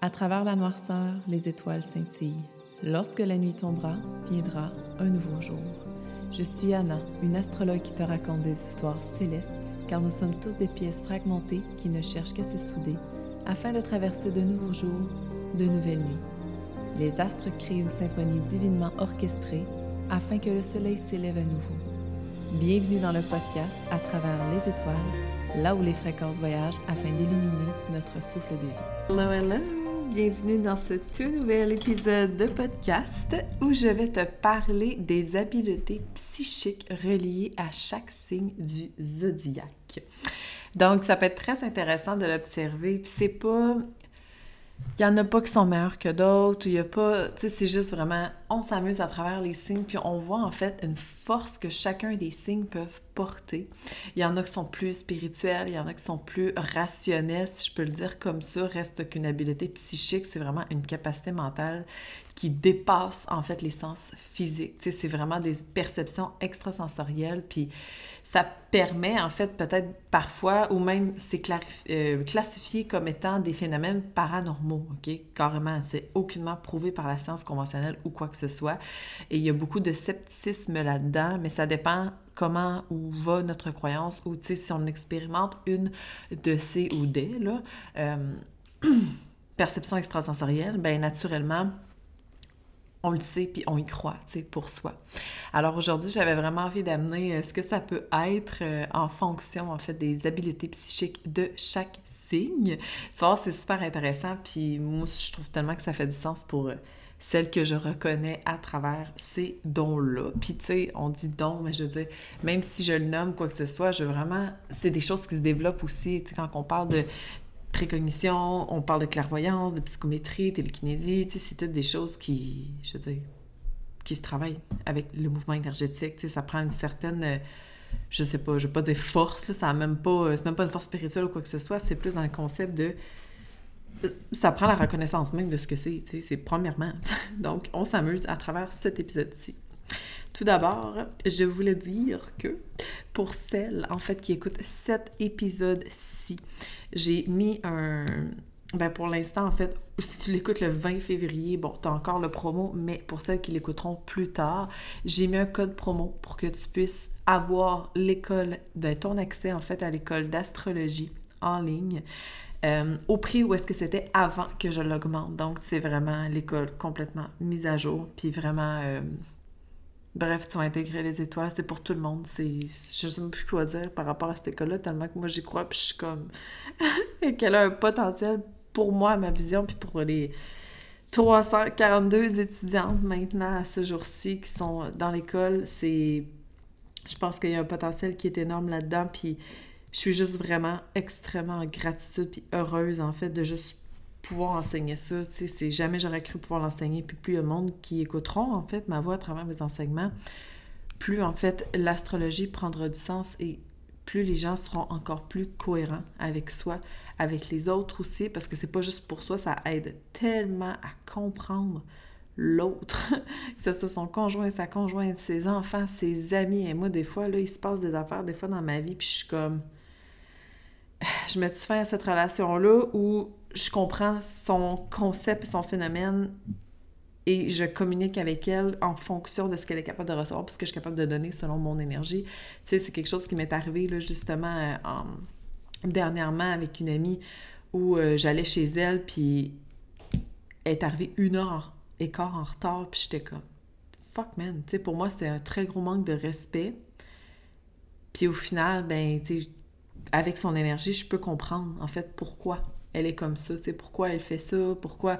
À travers la noirceur, les étoiles scintillent. Lorsque la nuit tombera, viendra un nouveau jour. Je suis Anna, une astrologue qui te raconte des histoires célestes, car nous sommes tous des pièces fragmentées qui ne cherchent qu'à se souder afin de traverser de nouveaux jours, de nouvelles nuits. Les astres créent une symphonie divinement orchestrée afin que le soleil s'élève à nouveau. Bienvenue dans le podcast À travers les étoiles, là où les fréquences voyagent afin d'illuminer notre souffle de vie. Hello, hello! Bienvenue dans ce tout nouvel épisode de podcast où je vais te parler des habiletés psychiques reliées à chaque signe du zodiaque. Donc, ça peut être très intéressant de l'observer. Puis c'est pas il n'y en a pas qui sont meilleurs que d'autres, il y a pas, tu sais, c'est juste vraiment, on s'amuse à travers les signes, puis on voit en fait une force que chacun des signes peuvent porter. Il y en a qui sont plus spirituels, il y en a qui sont plus rationnels, si je peux le dire comme ça, reste qu'une habileté psychique, c'est vraiment une capacité mentale qui dépasse en fait les sens physiques. C'est vraiment des perceptions extrasensorielles, puis ça permet en fait peut-être parfois, ou même c'est euh, classifié comme étant des phénomènes paranormaux, OK? Carrément, c'est aucunement prouvé par la science conventionnelle ou quoi que ce soit. Et il y a beaucoup de scepticisme là-dedans, mais ça dépend comment ou va notre croyance, ou si on expérimente une de ces ou des, là, euh, perception extrasensorielle, ben naturellement, on le sait, puis on y croit, tu sais, pour soi. Alors aujourd'hui, j'avais vraiment envie d'amener euh, ce que ça peut être euh, en fonction, en fait, des habiletés psychiques de chaque signe. Ça, c'est super intéressant, puis moi, je trouve tellement que ça fait du sens pour celles que je reconnais à travers ces dons-là. Puis, tu sais, on dit dons, mais je veux dire, même si je le nomme quoi que ce soit, je veux vraiment... C'est des choses qui se développent aussi, tu sais, quand on parle de précognition, on parle de clairvoyance, de psychométrie, télékinésie, tu sais, c'est toutes des choses qui, je veux dire, qui se travaillent avec le mouvement énergétique, tu sais, ça prend une certaine, euh, je sais pas, je veux pas dire force, là, ça a même pas, euh, c'est même pas une force spirituelle ou quoi que ce soit, c'est plus dans le concept de, ça prend la reconnaissance même de ce que c'est, tu sais, c'est premièrement. Donc, on s'amuse à travers cet épisode-ci. Tout d'abord, je voulais dire que pour celles, en fait, qui écoutent cet épisode-ci, j'ai mis un... Ben pour l'instant, en fait, si tu l'écoutes le 20 février, bon, tu as encore le promo, mais pour celles qui l'écouteront plus tard, j'ai mis un code promo pour que tu puisses avoir l'école, de ton accès en fait à l'école d'astrologie en ligne. Euh, au prix où est-ce que c'était avant que je l'augmente. Donc, c'est vraiment l'école complètement mise à jour, puis vraiment, euh, Bref, tu vas intégrer les étoiles, c'est pour tout le monde. C'est, je sais même plus quoi dire par rapport à cette école-là, tellement que moi j'y crois, puis je suis comme qu'elle a un potentiel pour moi, ma vision, puis pour les 342 étudiantes maintenant à ce jour-ci qui sont dans l'école, c'est, je pense qu'il y a un potentiel qui est énorme là-dedans, puis je suis juste vraiment extrêmement en gratitude puis heureuse en fait de juste pouvoir enseigner ça. Tu sais, c'est jamais j'aurais cru pouvoir l'enseigner. Puis plus il y a de monde qui écouteront, en fait, ma voix à travers mes enseignements, plus, en fait, l'astrologie prendra du sens et plus les gens seront encore plus cohérents avec soi, avec les autres aussi, parce que c'est pas juste pour soi, ça aide tellement à comprendre l'autre, que ce soit son conjoint, sa conjointe, ses enfants, ses amis. Et moi, des fois, là, il se passe des affaires, des fois, dans ma vie, puis je suis comme... Je mets du fin à cette relation-là où je comprends son concept son phénomène et je communique avec elle en fonction de ce qu'elle est capable de recevoir, puisque que je suis capable de donner selon mon énergie? Tu sais, c'est quelque chose qui m'est arrivé, là, justement, euh, dernièrement avec une amie où euh, j'allais chez elle, puis elle est arrivée une heure et quart en retard, puis j'étais comme « fuck, man! » Tu sais, pour moi, c'est un très gros manque de respect. Puis au final, ben, tu sais, avec son énergie, je peux comprendre, en fait, pourquoi elle est comme ça, pourquoi elle fait ça, pourquoi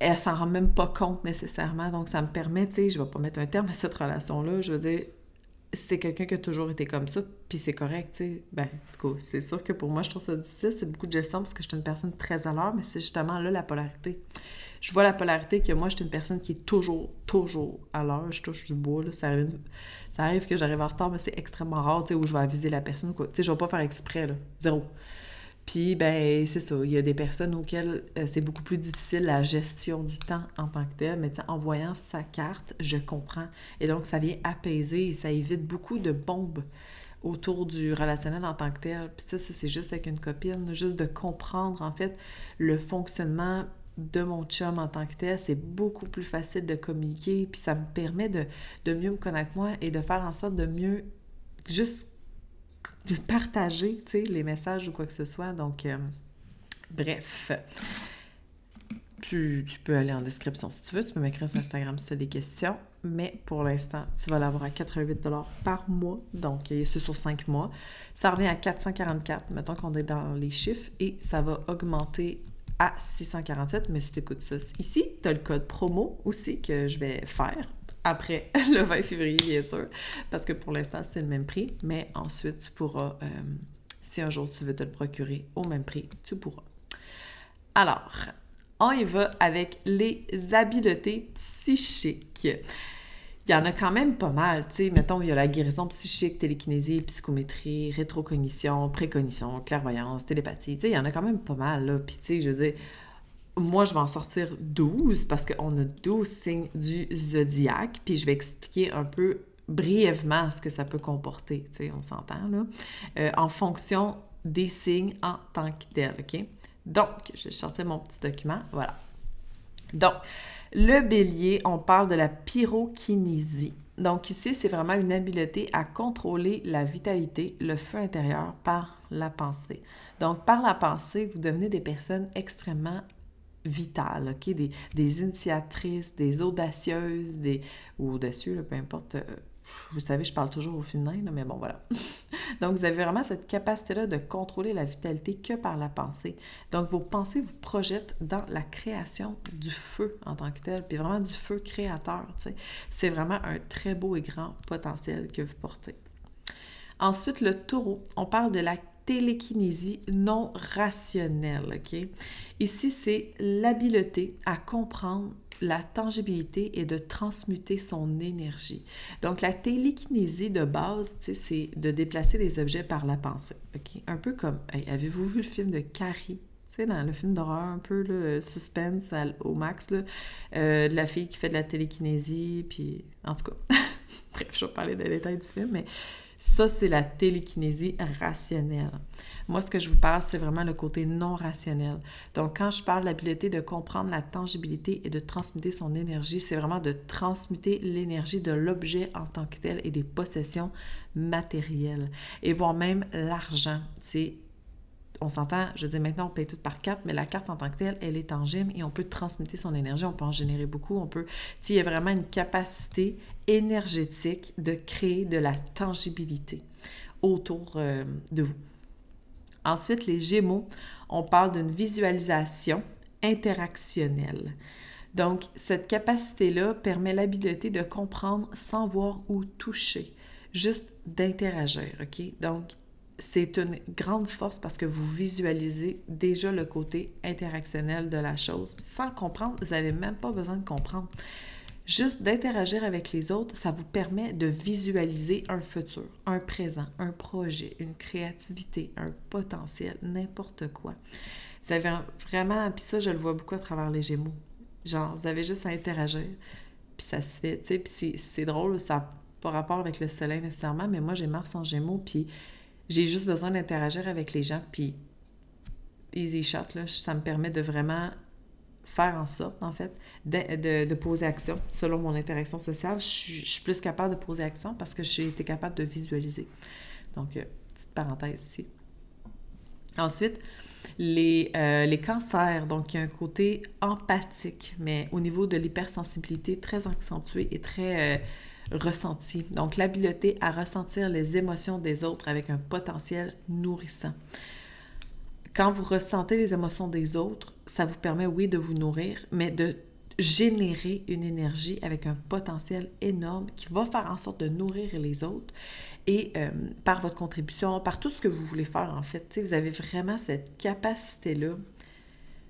elle s'en rend même pas compte nécessairement. Donc, ça me permet, tu sais, je vais pas mettre un terme à cette relation-là, je veux dire, c'est quelqu'un qui a toujours été comme ça, puis c'est correct, tu sais. Ben, c'est sûr que pour moi, je trouve ça difficile, c'est beaucoup de gestion parce que je suis une personne très à l'heure, mais c'est justement là la polarité. Je vois la polarité que moi, je une personne qui est toujours, toujours à l'heure. Je touche du bois, là, ça arrive, ça arrive que j'arrive en retard, mais c'est extrêmement rare, tu sais, où je vais aviser la personne, quoi. Tu sais, je vais pas faire exprès, là, zéro. Puis, ben, c'est ça. Il y a des personnes auxquelles euh, c'est beaucoup plus difficile la gestion du temps en tant que tel. Mais en voyant sa carte, je comprends. Et donc, ça vient apaiser et ça évite beaucoup de bombes autour du relationnel en tant que tel. Puis ça, c'est juste avec une copine, juste de comprendre, en fait, le fonctionnement de mon chum en tant que tel, c'est beaucoup plus facile de communiquer, puis ça me permet de, mieux me connaître moi et de faire en sorte de mieux juste partager, tu les messages ou quoi que ce soit. Donc, euh, bref. Tu, peux aller en description si tu veux. Tu peux m'écrire sur Instagram si tu as des questions. Mais pour l'instant, tu vas l'avoir à 88 par mois. Donc, c'est sur 5 mois. Ça revient à 444, mettons qu'on est dans les chiffres. Et ça va augmenter à 647. Mais si tu écoutes ça ici, tu as le code promo aussi que je vais faire après le 20 février, bien sûr. Parce que pour l'instant, c'est le même prix. Mais ensuite, tu pourras, euh, si un jour tu veux te le procurer au même prix, tu pourras. Alors, on y va avec les habiletés psychiques. Il y en a quand même pas mal, tu sais, mettons, il y a la guérison psychique, télékinésie, psychométrie, rétrocognition, précognition, clairvoyance, télépathie, tu sais, il y en a quand même pas mal, là. Puis, tu sais, je veux dire, moi, je vais en sortir 12 parce qu'on a 12 signes du zodiaque, puis je vais expliquer un peu brièvement ce que ça peut comporter, tu sais, on s'entend, là, euh, en fonction des signes en tant que tel, OK? Donc, je vais sortir mon petit document. Voilà. Donc, le bélier, on parle de la pyrokinésie. Donc ici, c'est vraiment une habileté à contrôler la vitalité, le feu intérieur par la pensée. Donc par la pensée, vous devenez des personnes extrêmement vitales, OK? Des, initiatrices, des audacieuses, des... ou audacieux, peu importe euh, vous savez, je parle toujours au féminin, mais bon, voilà. Donc, vous avez vraiment cette capacité-là de contrôler la vitalité que par la pensée. Donc, vos pensées vous projettent dans la création du feu en tant que tel, puis vraiment du feu créateur. C'est vraiment un très beau et grand potentiel que vous portez. Ensuite, le taureau, on parle de la télékinésie non rationnelle. Ici, c'est l'habileté à comprendre la tangibilité et de transmuter son énergie. Donc, la télékinésie de base, c'est de déplacer des objets par la pensée. Un peu comme, avez-vous vu le film de Carrie? Dans le film d'horreur, un peu le suspense au max, euh, de la fille qui fait de la télékinésie, puis en tout cas, bref, je vais parler des détails du film, mais ça, c'est la télékinésie rationnelle. Moi, ce que je vous parle, c'est vraiment le côté non rationnel. Donc, quand je parle de l'habileté de comprendre la tangibilité et de transmuter son énergie, c'est vraiment de transmuter l'énergie de l'objet en tant que tel et des possessions matérielles. Et voire même l'argent. On s'entend, je dis maintenant on paye tout par carte, mais la carte en tant que telle, elle est tangible et on peut transmuter son énergie, on peut en générer beaucoup, on peut, il y a vraiment une capacité énergétique de créer de la tangibilité autour euh, de vous. Ensuite, les Gémeaux, on parle d'une visualisation interactionnelle. Donc, cette capacité-là permet l'habileté de comprendre sans voir ou toucher, juste d'interagir, OK? Donc, c'est une grande force parce que vous visualisez déjà le côté interactionnel de la chose. Sans comprendre, vous n'avez même pas besoin de comprendre. Juste d'interagir avec les autres, ça vous permet de visualiser un futur, un présent, un projet, une créativité, un potentiel, n'importe quoi. Vous avez vraiment, puis ça, je le vois beaucoup à travers les Gémeaux. Genre, vous avez juste à interagir, puis ça se fait, tu sais, puis c'est drôle, ça n'a pas rapport avec le soleil nécessairement, mais moi, j'ai Mars en Gémeaux, puis j'ai juste besoin d'interagir avec les gens, puis easy shot, là, ça me permet de vraiment faire en sorte, en fait, de, poser action. Selon mon interaction sociale, je, suis plus capable de poser action parce que j'ai été capable de visualiser. Donc, euh, petite parenthèse ici. Ensuite, les, euh, les, cancers, donc il y a un côté empathique, mais au niveau de l'hypersensibilité très accentué et très euh, ressenti. Donc l'habileté à ressentir les émotions des autres avec un potentiel nourrissant quand vous ressentez les émotions des autres, ça vous permet, oui, de vous nourrir, mais de générer une énergie avec un potentiel énorme qui va faire en sorte de nourrir les autres et euh, par votre contribution, par tout ce que vous voulez faire en fait. Vous avez vraiment cette capacité-là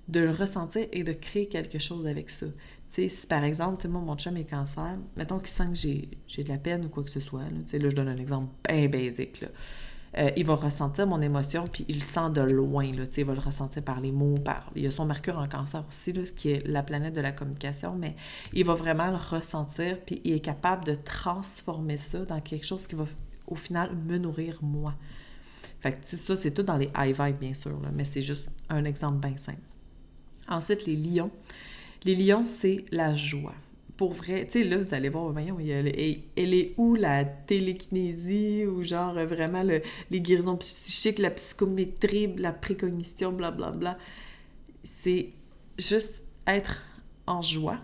de le ressentir et de créer quelque chose avec ça. si par exemple, moi, mon chum est cancer, mettons qu'il sent que j'ai de la peine ou quoi que ce soit, là, là je donne un exemple bien basique. Euh, il va ressentir mon émotion, puis il le sent de loin. Là, il va le ressentir par les mots, par... Il y a son Mercure en cancer aussi, ce qui est la planète de la communication, mais il va vraiment le ressentir, puis il est capable de transformer ça dans quelque chose qui va, au final, me nourrir moi. Fait que ça, c'est tout dans les high vibes, bien sûr, mais c'est juste un exemple bien simple. Ensuite, les lions. Les lions, c'est la joie. Pour vrai, tu sais, là, vous allez voir, voyons, elle est où la télékinésie ou genre vraiment les guérisons psychiques, la psychométrie, la précognition, blablabla. Bla, bla. C'est juste être en joie,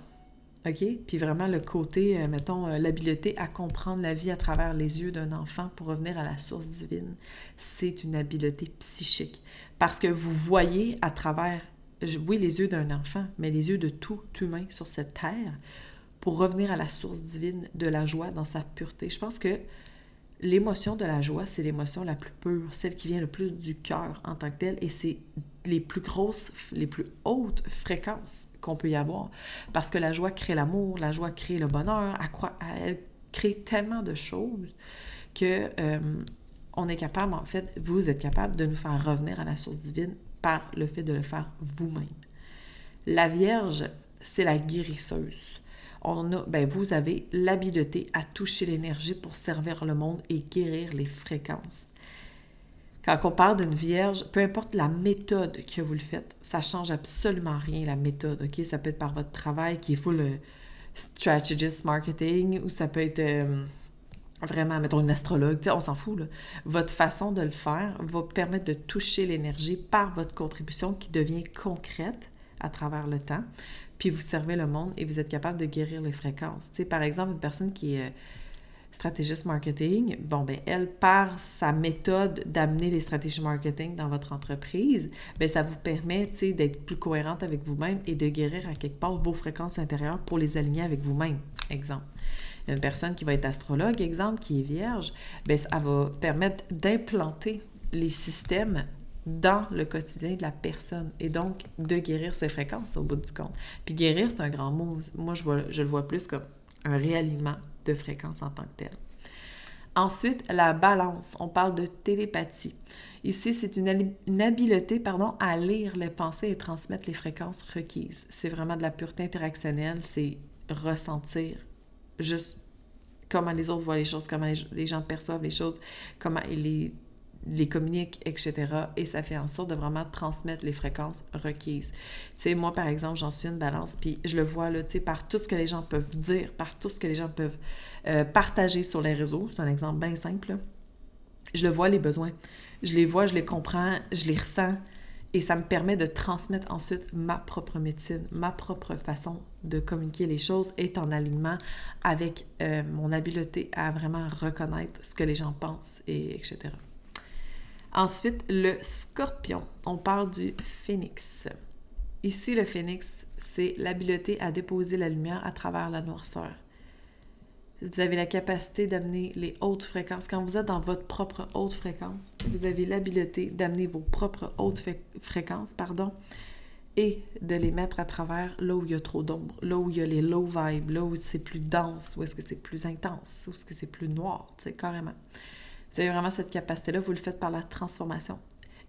OK? Puis vraiment le côté, euh, mettons, euh, l'habileté à comprendre la vie à travers les yeux d'un enfant pour revenir à la source divine, c'est une habileté psychique. Parce que vous voyez à travers, oui, les yeux d'un enfant, mais les yeux de tout humain sur cette terre pour revenir à la source divine de la joie dans sa pureté. Je pense que l'émotion de la joie, c'est l'émotion la plus pure, celle qui vient le plus du cœur en tant que telle, et c'est les plus grosses, les plus hautes fréquences qu'on peut y avoir. Parce que la joie crée l'amour, la joie crée le bonheur, elle crée tellement de choses que euh, on est capable, en fait, vous êtes capable de nous faire revenir à la source divine par le fait de le faire vous-même. La Vierge, c'est la guérisseuse on a, ben vous avez l'habileté à toucher l'énergie pour servir le monde et guérir les fréquences. Quand on parle d'une vierge, peu importe la méthode que vous le faites, ça change absolument rien la méthode? Ça peut être par votre travail qui est full le strategist marketing ou ça peut être euh, vraiment, mettons, une astrologue, on s'en fout. Votre façon de le faire va permettre de toucher l'énergie par votre contribution qui devient concrète à travers le temps puis vous servez le monde et vous êtes capable de guérir les fréquences. Tu sais, par exemple, une personne qui est euh, stratégiste marketing, bon, ben elle, par sa méthode d'amener les stratégies marketing dans votre entreprise, ben ça vous permet, tu sais, d'être plus cohérente avec vous-même et de guérir à quelque part vos fréquences intérieures pour les aligner avec vous-même, exemple. Une personne qui va être astrologue, exemple, qui est vierge, ben ça va permettre d'implanter les systèmes dans le quotidien de la personne et donc de guérir ses fréquences au bout du compte. Puis guérir, c'est un grand mot. Moi, je, vois, je le vois plus comme un réalignement de fréquences en tant que tel. Ensuite, la balance. On parle de télépathie. Ici, c'est une, habileté pardon, à lire les pensées et transmettre les fréquences requises. C'est vraiment de la pureté interactionnelle, c'est ressentir juste comment les autres voient les choses, comment les, les gens perçoivent les choses, comment les les communique, etc. Et ça fait en sorte de vraiment transmettre les fréquences requises. Tu sais, moi, par exemple, j'en suis une balance, puis je le vois, là, tu sais, par tout ce que les gens peuvent dire, par tout ce que les gens peuvent euh, partager sur les réseaux. C'est un exemple bien simple. Je le vois, les besoins. Je les vois, je les comprends, je les ressens. Et ça me permet de transmettre ensuite ma propre médecine, ma propre façon de communiquer les choses est en alignement avec euh, mon habileté à vraiment reconnaître ce que les gens pensent, et etc. Ensuite, le scorpion. On parle du phénix. Ici, le phénix, c'est l'habileté à déposer la lumière à travers la noirceur. Vous avez la capacité d'amener les hautes fréquences. Quand vous êtes dans votre propre haute fréquence, vous avez l'habileté d'amener vos propres hautes fréquences, pardon, et de les mettre à travers là où il y a trop d'ombre, là où il y a les low vibes, là où c'est plus dense, où est-ce que c'est plus intense, où est-ce que c'est plus noir, tu sais, carrément. Vous vraiment cette capacité-là, vous le faites par la transformation.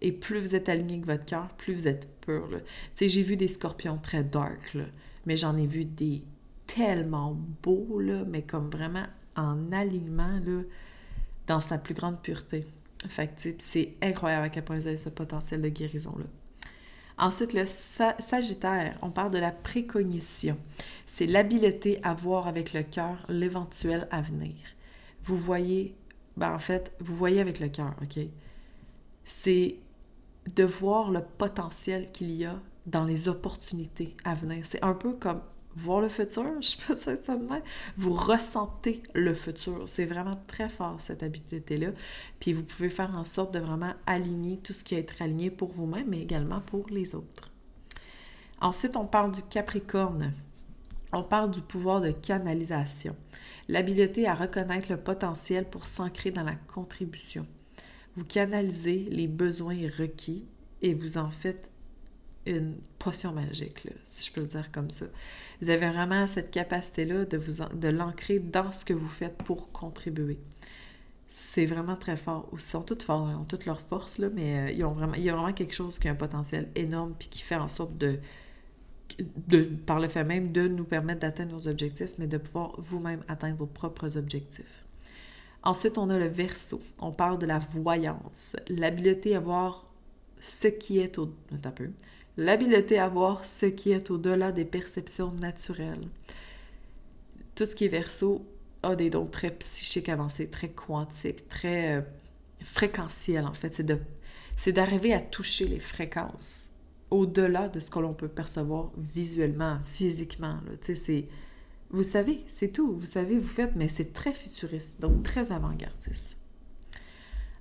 Et plus vous êtes aligné avec votre cœur, plus vous êtes pur. Tu sais, j'ai vu des scorpions très dark, là, mais j'en ai vu des tellement beaux, là, mais comme vraiment en alignement, là, dans sa plus grande pureté. Fait c'est incroyable à quel point vous avez ce potentiel de guérison-là. Ensuite, le Sagittaire, on parle de la précognition. C'est l'habileté à voir avec le cœur l'éventuel avenir. Vous voyez ben en fait, vous voyez avec le cœur, OK? C'est de voir le potentiel qu'il y a dans les opportunités à venir. C'est un peu comme voir le futur, je peux dire ça de même. Vous ressentez le futur. C'est vraiment très fort, cette habileté-là. Puis vous pouvez faire en sorte de vraiment aligner tout ce qui est être aligné pour vous-même, mais également pour les autres. Ensuite, on parle du Capricorne. On parle du pouvoir de canalisation l'habileté à reconnaître le potentiel pour s'ancrer dans la contribution. Vous canalisez les besoins requis et vous en faites une potion magique, si je peux le dire comme ça. Vous avez vraiment cette capacité-là de, de l'ancrer dans ce que vous faites pour contribuer. C'est vraiment très fort. Ils sont tous forts, ils ont toutes leurs forces, là, mais euh, ils ont vraiment, il y a vraiment quelque chose qui a un potentiel énorme puis qui fait en sorte de, de, par le fait même de nous permettre d'atteindre nos objectifs, mais de pouvoir vous-même atteindre vos propres objectifs. Ensuite, on a le verso. On parle de la voyance, l'habileté à voir ce qui est au... Un peu. l'habileté à voir ce qui est au-delà des perceptions naturelles. Tout ce qui est verso a des dons très psychiques avancés, très quantiques, très euh, fréquentiels en fait. C'est d'arriver à toucher les fréquences au-delà de ce que l'on peut percevoir visuellement, physiquement. C'est, vous savez, c'est tout. Vous savez, vous faites, mais c'est très futuriste, donc très avant-gardiste.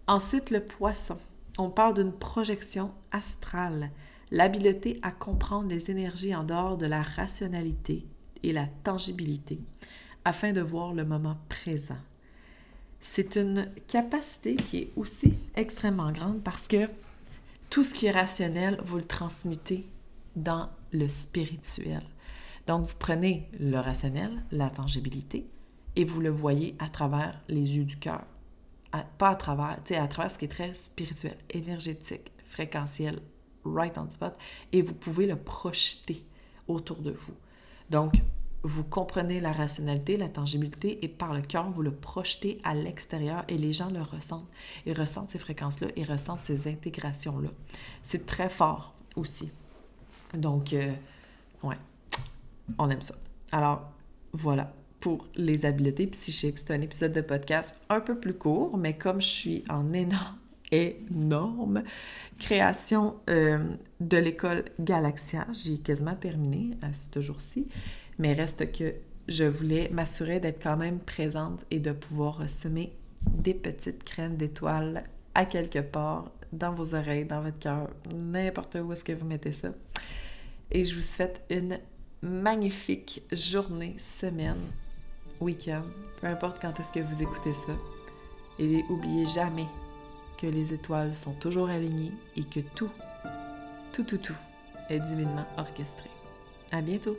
Ensuite, le poisson. On parle d'une projection astrale, l'habileté à comprendre les énergies en dehors de la rationalité et la tangibilité, afin de voir le moment présent. C'est une capacité qui est aussi extrêmement grande parce que tout ce qui est rationnel, vous le transmutez dans le spirituel. Donc, vous prenez le rationnel, la tangibilité, et vous le voyez à travers les yeux du cœur. pas à travers, tu sais, à travers ce qui est très spirituel, énergétique, fréquentiel, right on spot, et vous pouvez le projeter autour de vous. Donc, vous comprenez la rationalité, la tangibilité, et par le cœur, vous le projetez à l'extérieur et les gens le ressentent. Ils ressentent ces fréquences-là, ils ressentent ces intégrations-là. C'est très fort aussi. Donc, euh, ouais, on aime ça. Alors, voilà pour les habiletés psychiques. C'est un épisode de podcast un peu plus court, mais comme je suis en énorme, création euh, de l'école Galaxia, j'ai quasiment terminé à ce jour-ci mais reste que je voulais m'assurer d'être quand même présente et de pouvoir semer des petites graines d'étoiles à quelque part dans vos oreilles, dans votre cœur, n'importe où est-ce que vous mettez ça. Et je vous souhaite une magnifique journée, semaine, week-end, peu importe quand est-ce que vous écoutez ça. Et n'oubliez jamais que les étoiles sont toujours alignées et que tout, tout, tout, tout est divinement orchestré. À bientôt!